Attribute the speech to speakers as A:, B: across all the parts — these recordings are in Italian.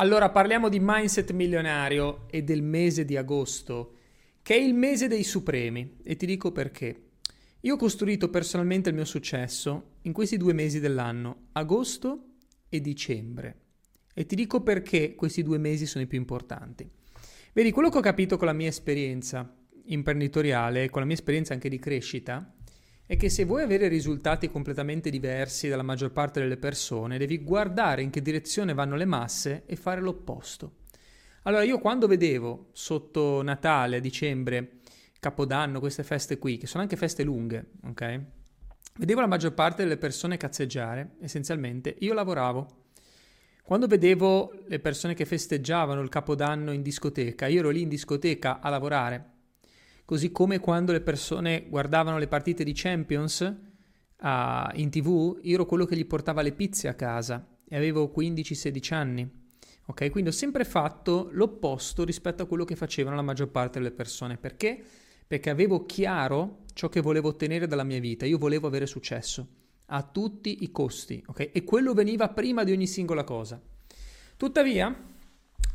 A: Allora parliamo di mindset milionario e del mese di agosto, che è il mese dei supremi e ti dico perché. Io ho costruito personalmente il mio successo in questi due mesi dell'anno, agosto e dicembre. E ti dico perché questi due mesi sono i più importanti. Vedi, quello che ho capito con la mia esperienza imprenditoriale, con la mia esperienza anche di crescita, è che se vuoi avere risultati completamente diversi dalla maggior parte delle persone, devi guardare in che direzione vanno le masse e fare l'opposto. Allora io quando vedevo sotto Natale, dicembre, Capodanno, queste feste qui, che sono anche feste lunghe, ok? Vedevo la maggior parte delle persone cazzeggiare, essenzialmente, io lavoravo. Quando vedevo le persone che festeggiavano il Capodanno in discoteca, io ero lì in discoteca a lavorare così come quando le persone guardavano le partite di Champions uh, in tv, io ero quello che gli portava le pizze a casa e avevo 15-16 anni. Ok, quindi ho sempre fatto l'opposto rispetto a quello che facevano la maggior parte delle persone. Perché? Perché avevo chiaro ciò che volevo ottenere dalla mia vita. Io volevo avere successo a tutti i costi, ok? E quello veniva prima di ogni singola cosa. Tuttavia,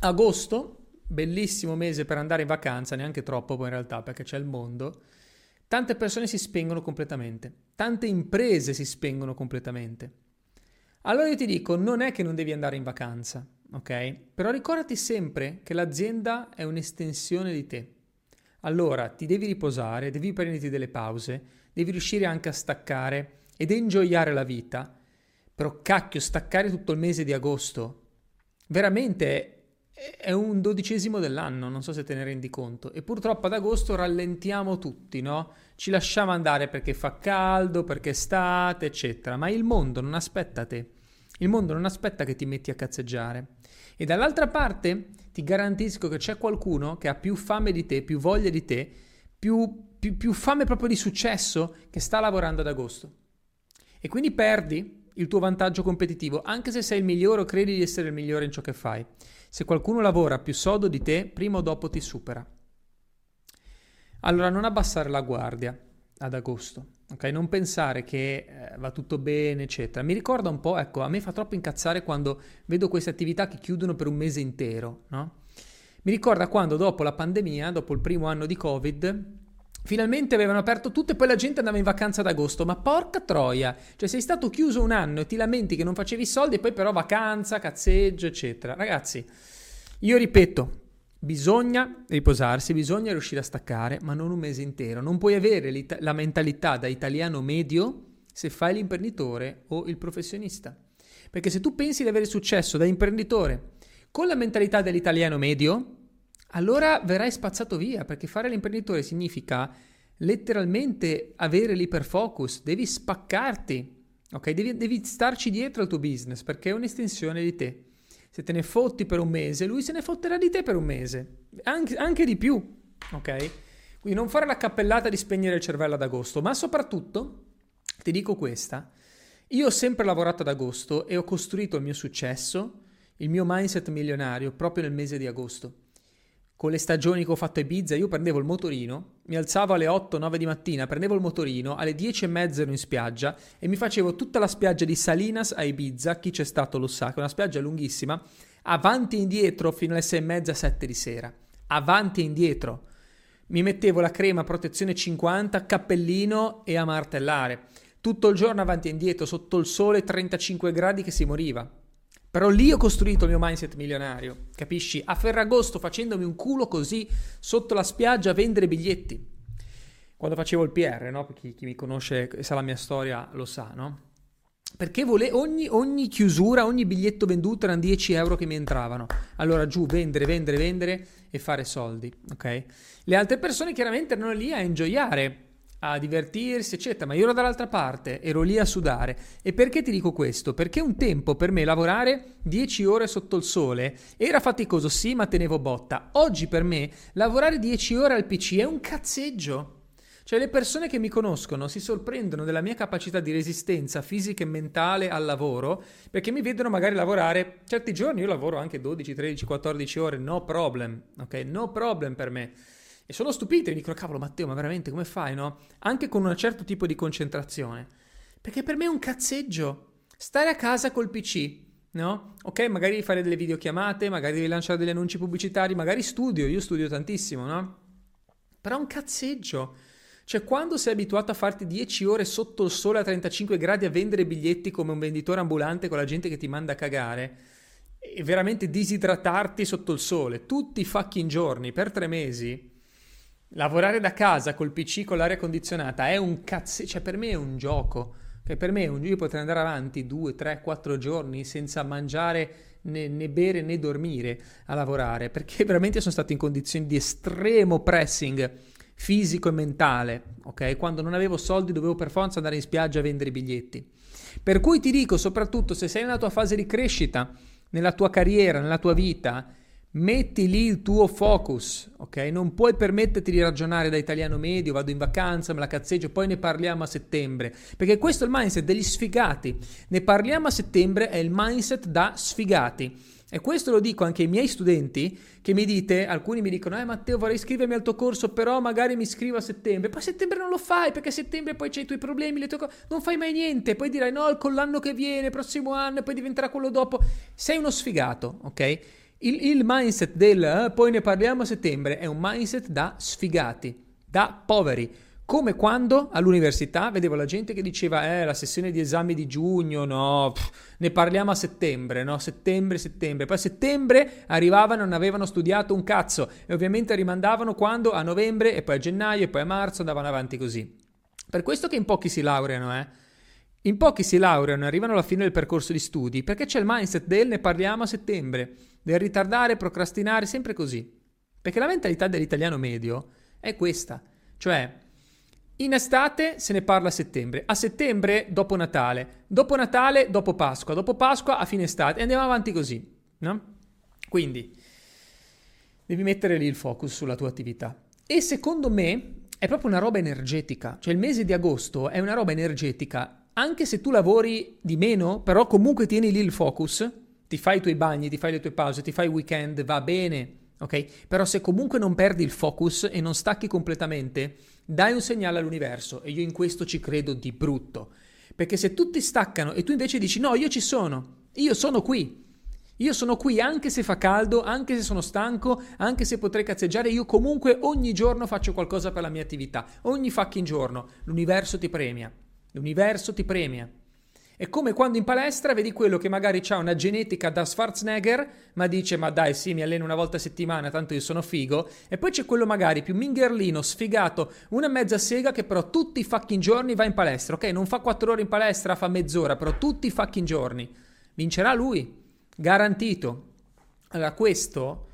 A: agosto bellissimo mese per andare in vacanza, neanche troppo poi in realtà perché c'è il mondo, tante persone si spengono completamente, tante imprese si spengono completamente. Allora io ti dico, non è che non devi andare in vacanza, ok? Però ricordati sempre che l'azienda è un'estensione di te. Allora ti devi riposare, devi prenderti delle pause, devi riuscire anche a staccare ed enjoyare la vita. Però cacchio, staccare tutto il mese di agosto veramente è un dodicesimo dell'anno, non so se te ne rendi conto. E purtroppo ad agosto rallentiamo tutti, no? Ci lasciamo andare perché fa caldo, perché è estate, eccetera. Ma il mondo non aspetta te. Il mondo non aspetta che ti metti a cazzeggiare. E dall'altra parte ti garantisco che c'è qualcuno che ha più fame di te, più voglia di te, più, più, più fame proprio di successo che sta lavorando ad agosto. E quindi perdi il tuo vantaggio competitivo, anche se sei il migliore o credi di essere il migliore in ciò che fai. Se qualcuno lavora più sodo di te, prima o dopo ti supera. Allora non abbassare la guardia ad agosto, ok? Non pensare che eh, va tutto bene, eccetera. Mi ricorda un po', ecco, a me fa troppo incazzare quando vedo queste attività che chiudono per un mese intero, no? Mi ricorda quando dopo la pandemia, dopo il primo anno di Covid, Finalmente avevano aperto tutto e poi la gente andava in vacanza ad agosto. Ma porca troia! Cioè, sei stato chiuso un anno e ti lamenti che non facevi soldi e poi però vacanza, cazzeggio, eccetera. Ragazzi, io ripeto, bisogna riposarsi, bisogna riuscire a staccare, ma non un mese intero. Non puoi avere la mentalità da italiano medio se fai l'imprenditore o il professionista. Perché se tu pensi di avere successo da imprenditore con la mentalità dell'italiano medio, allora verrai spazzato via, perché fare l'imprenditore significa letteralmente avere l'iperfocus, devi spaccarti, ok? Devi, devi starci dietro al tuo business, perché è un'estensione di te. Se te ne fotti per un mese, lui se ne fotterà di te per un mese, anche, anche di più, ok? Quindi non fare la cappellata di spegnere il cervello ad agosto, ma soprattutto, ti dico questa, io ho sempre lavorato ad agosto e ho costruito il mio successo, il mio mindset milionario proprio nel mese di agosto con le stagioni che ho fatto a Ibiza, io prendevo il motorino, mi alzavo alle 8-9 di mattina, prendevo il motorino, alle 10 e mezza ero in spiaggia e mi facevo tutta la spiaggia di Salinas a Ibiza, chi c'è stato lo sa, che è una spiaggia lunghissima, avanti e indietro fino alle 6 e mezza, 7 di sera, avanti e indietro. Mi mettevo la crema protezione 50, cappellino e a martellare. Tutto il giorno avanti e indietro, sotto il sole, 35 gradi che si moriva. Però lì ho costruito il mio mindset milionario, capisci? A Ferragosto facendomi un culo così sotto la spiaggia a vendere biglietti. Quando facevo il PR, no? Chi, chi mi conosce e sa la mia storia lo sa, no? Perché vole- ogni, ogni, chiusura, ogni biglietto venduto erano 10 euro che mi entravano. Allora giù, vendere, vendere, vendere e fare soldi, ok? Le altre persone chiaramente erano lì a enjoyare a divertirsi, eccetera, ma io ero dall'altra parte, ero lì a sudare. E perché ti dico questo? Perché un tempo per me lavorare 10 ore sotto il sole era faticoso, sì, ma tenevo botta. Oggi per me lavorare 10 ore al PC è un cazzeggio. Cioè le persone che mi conoscono si sorprendono della mia capacità di resistenza fisica e mentale al lavoro perché mi vedono magari lavorare certi giorni, io lavoro anche 12, 13, 14 ore, no problem, ok? No problem per me. E sono stupiti, mi dicono, cavolo Matteo, ma veramente come fai, no? Anche con un certo tipo di concentrazione. Perché per me è un cazzeggio. Stare a casa col PC, no? Ok, magari fare delle videochiamate, magari devi lanciare degli annunci pubblicitari, magari studio, io studio tantissimo, no? Però è un cazzeggio. Cioè, quando sei abituato a farti 10 ore sotto il sole a 35 gradi a vendere biglietti come un venditore ambulante con la gente che ti manda a cagare e veramente disidratarti sotto il sole tutti i fucking giorni per tre mesi, lavorare da casa col PC con l'aria condizionata è un cazzo, cioè per me è un gioco. Che per me è un io potrei andare avanti 2, 3, 4 giorni senza mangiare né, né, bere né dormire a lavorare, perché veramente sono stato in condizioni di estremo pressing fisico e mentale, ok? Quando non avevo soldi dovevo per forza andare in spiaggia a vendere i biglietti. Per cui ti dico, soprattutto se sei nella tua fase di crescita, nella tua carriera, nella tua vita, metti lì il tuo focus, ok? Non puoi permetterti di ragionare da italiano medio, vado in vacanza, me la cazzeggio, poi ne parliamo a settembre, perché questo è il mindset degli sfigati. Ne parliamo a settembre è il mindset da sfigati. E questo lo dico anche ai miei studenti che mi dite, alcuni mi dicono, eh Matteo vorrei iscrivermi al tuo corso, però magari mi iscrivo a settembre. Poi a settembre non lo fai perché a settembre poi c'hai i tuoi problemi, le tue cose, non fai mai niente. Poi dirai no, con l'anno che viene, prossimo anno, e poi diventerà quello dopo. Sei uno sfigato, ok? Il, il mindset del eh, poi ne parliamo a settembre è un mindset da sfigati, da poveri come quando all'università vedevo la gente che diceva, eh, la sessione di esami di giugno, no, pff, ne parliamo a settembre, no, settembre, settembre. Poi a settembre arrivavano e non avevano studiato un cazzo e ovviamente rimandavano quando? A novembre e poi a gennaio e poi a marzo andavano avanti così. Per questo che in pochi si laureano, eh. In pochi si laureano e arrivano alla fine del percorso di studi perché c'è il mindset del ne parliamo a settembre, del ritardare, procrastinare, sempre così. Perché la mentalità dell'italiano medio è questa, cioè in estate se ne parla a settembre, a settembre dopo Natale, dopo Natale dopo Pasqua, dopo Pasqua a fine estate e andiamo avanti così, no? Quindi devi mettere lì il focus sulla tua attività. E secondo me è proprio una roba energetica, cioè il mese di agosto è una roba energetica, anche se tu lavori di meno, però comunque tieni lì il focus, ti fai i tuoi bagni, ti fai le tue pause, ti fai il weekend, va bene, ok? Però se comunque non perdi il focus e non stacchi completamente, dai un segnale all'universo e io in questo ci credo di brutto. Perché se tutti staccano e tu invece dici no, io ci sono, io sono qui, io sono qui anche se fa caldo, anche se sono stanco, anche se potrei cazzeggiare, io comunque ogni giorno faccio qualcosa per la mia attività, ogni fucking giorno. L'universo ti premia, l'universo ti premia. È come quando in palestra vedi quello che magari ha una genetica da Schwarzenegger, ma dice ma dai sì mi alleno una volta a settimana, tanto io sono figo, e poi c'è quello magari più mingherlino, sfigato, una mezza sega che però tutti i fucking giorni va in palestra, ok? Non fa quattro ore in palestra, fa mezz'ora, però tutti i fucking giorni. Vincerà lui, garantito. Allora questo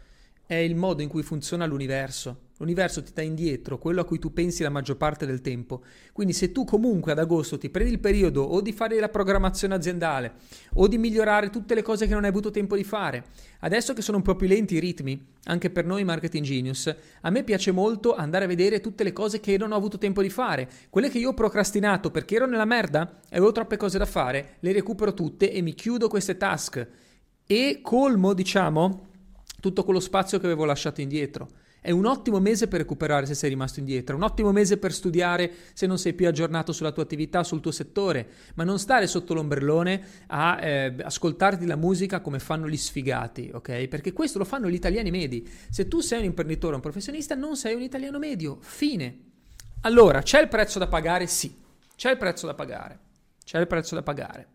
A: è il modo in cui funziona l'universo. L'universo ti dà indietro quello a cui tu pensi la maggior parte del tempo. Quindi se tu comunque ad agosto ti prendi il periodo o di fare la programmazione aziendale o di migliorare tutte le cose che non hai avuto tempo di fare, adesso che sono un po' più lenti i ritmi, anche per noi Marketing Genius, a me piace molto andare a vedere tutte le cose che non ho avuto tempo di fare. Quelle che io ho procrastinato perché ero nella merda e avevo troppe cose da fare, le recupero tutte e mi chiudo queste task e colmo, diciamo, tutto quello spazio che avevo lasciato indietro. È un ottimo mese per recuperare se sei rimasto indietro, un ottimo mese per studiare se non sei più aggiornato sulla tua attività, sul tuo settore, ma non stare sotto l'ombrellone a eh, ascoltarti la musica come fanno gli sfigati, ok? Perché questo lo fanno gli italiani medi. Se tu sei un imprenditore, un professionista, non sei un italiano medio. Fine. Allora, c'è il prezzo da pagare? Sì, c'è il prezzo da pagare. C'è il prezzo da pagare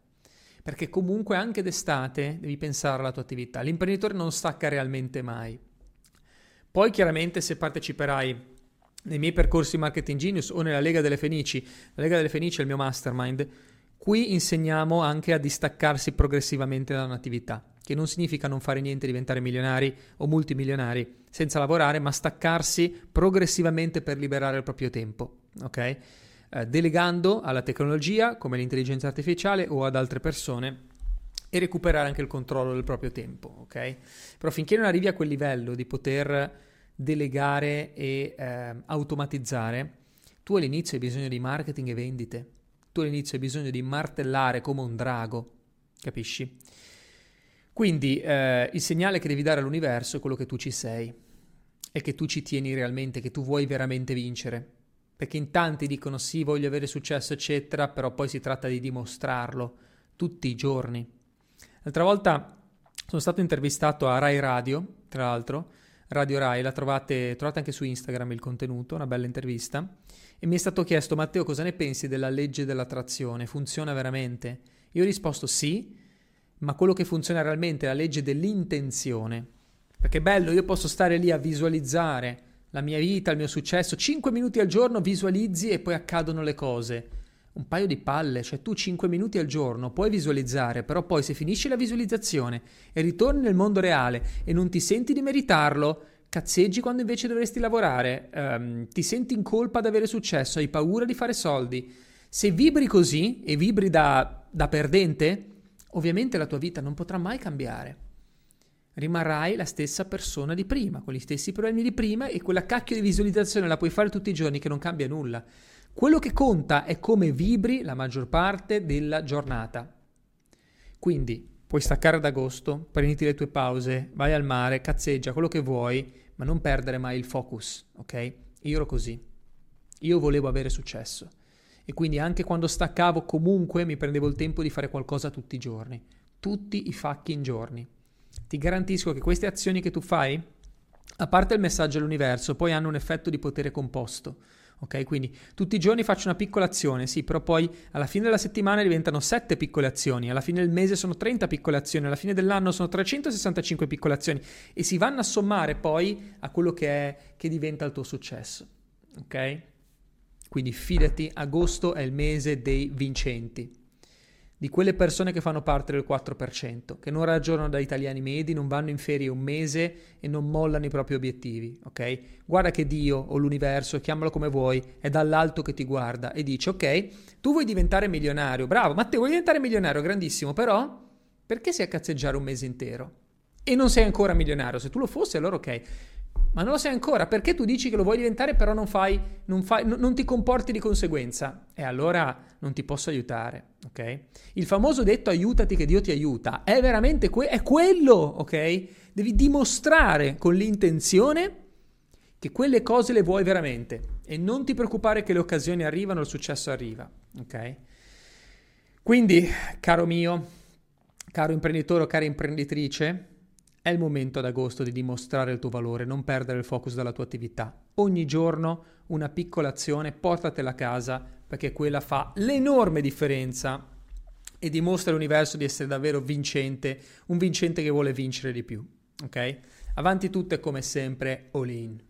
A: perché comunque anche d'estate devi pensare alla tua attività. L'imprenditore non stacca realmente mai. Poi chiaramente se parteciperai nei miei percorsi Marketing Genius o nella Lega delle Fenici, la Lega delle Fenici è il mio mastermind, qui insegniamo anche a distaccarsi progressivamente da un'attività, che non significa non fare niente, diventare milionari o multimilionari senza lavorare, ma staccarsi progressivamente per liberare il proprio tempo, ok? Eh, delegando alla tecnologia come l'intelligenza artificiale o ad altre persone e recuperare anche il controllo del proprio tempo, ok? Però finché non arrivi a quel livello di poter delegare e eh, automatizzare, tu all'inizio hai bisogno di marketing e vendite, tu all'inizio hai bisogno di martellare come un drago, capisci? Quindi eh, il segnale che devi dare all'universo è quello che tu ci sei e che tu ci tieni realmente, che tu vuoi veramente vincere. Perché in tanti dicono sì, voglio avere successo, eccetera, però poi si tratta di dimostrarlo tutti i giorni. L'altra volta sono stato intervistato a Rai Radio, tra l'altro, Radio Rai, la trovate, trovate anche su Instagram il contenuto, una bella intervista, e mi è stato chiesto, Matteo, cosa ne pensi della legge dell'attrazione? Funziona veramente? Io ho risposto sì, ma quello che funziona realmente è la legge dell'intenzione. Perché è bello, io posso stare lì a visualizzare la mia vita, il mio successo, 5 minuti al giorno visualizzi e poi accadono le cose. Un paio di palle, cioè tu 5 minuti al giorno puoi visualizzare, però poi se finisci la visualizzazione e ritorni nel mondo reale e non ti senti di meritarlo, cazzeggi quando invece dovresti lavorare, um, ti senti in colpa di avere successo, hai paura di fare soldi. Se vibri così e vibri da, da perdente, ovviamente la tua vita non potrà mai cambiare rimarrai la stessa persona di prima, con gli stessi problemi di prima e quella cacchio di visualizzazione la puoi fare tutti i giorni che non cambia nulla. Quello che conta è come vibri la maggior parte della giornata. Quindi puoi staccare ad agosto, prenditi le tue pause, vai al mare, cazzeggia quello che vuoi, ma non perdere mai il focus, ok? Io ero così. Io volevo avere successo. E quindi anche quando staccavo comunque mi prendevo il tempo di fare qualcosa tutti i giorni. Tutti i fucking giorni ti garantisco che queste azioni che tu fai, a parte il messaggio all'universo, poi hanno un effetto di potere composto. Ok, quindi tutti i giorni faccio una piccola azione, sì, però poi alla fine della settimana diventano 7 piccole azioni, alla fine del mese sono 30 piccole azioni, alla fine dell'anno sono 365 piccole azioni e si vanno a sommare poi a quello che è che diventa il tuo successo. Ok? Quindi fidati, agosto è il mese dei vincenti di quelle persone che fanno parte del 4%, che non ragionano da italiani medi, non vanno in ferie un mese e non mollano i propri obiettivi, ok? Guarda che Dio o l'universo, chiamalo come vuoi, è dall'alto che ti guarda e dice, ok, tu vuoi diventare milionario, bravo, Matteo vuoi diventare milionario, grandissimo, però perché sei a cazzeggiare un mese intero? E non sei ancora milionario, se tu lo fossi allora ok, ma non lo sai ancora, perché tu dici che lo vuoi diventare però non, fai, non, fai, n- non ti comporti di conseguenza? E allora non ti posso aiutare, ok? Il famoso detto aiutati che Dio ti aiuta è veramente que- è quello, ok? Devi dimostrare con l'intenzione che quelle cose le vuoi veramente e non ti preoccupare che le occasioni arrivano, il successo arriva, ok? Quindi, caro mio, caro imprenditore o cara imprenditrice, è il momento ad agosto di dimostrare il tuo valore, non perdere il focus dalla tua attività. Ogni giorno una piccola azione, portatela a casa perché quella fa l'enorme differenza e dimostra all'universo di essere davvero vincente, un vincente che vuole vincere di più. Ok? Avanti tutte come sempre, all in.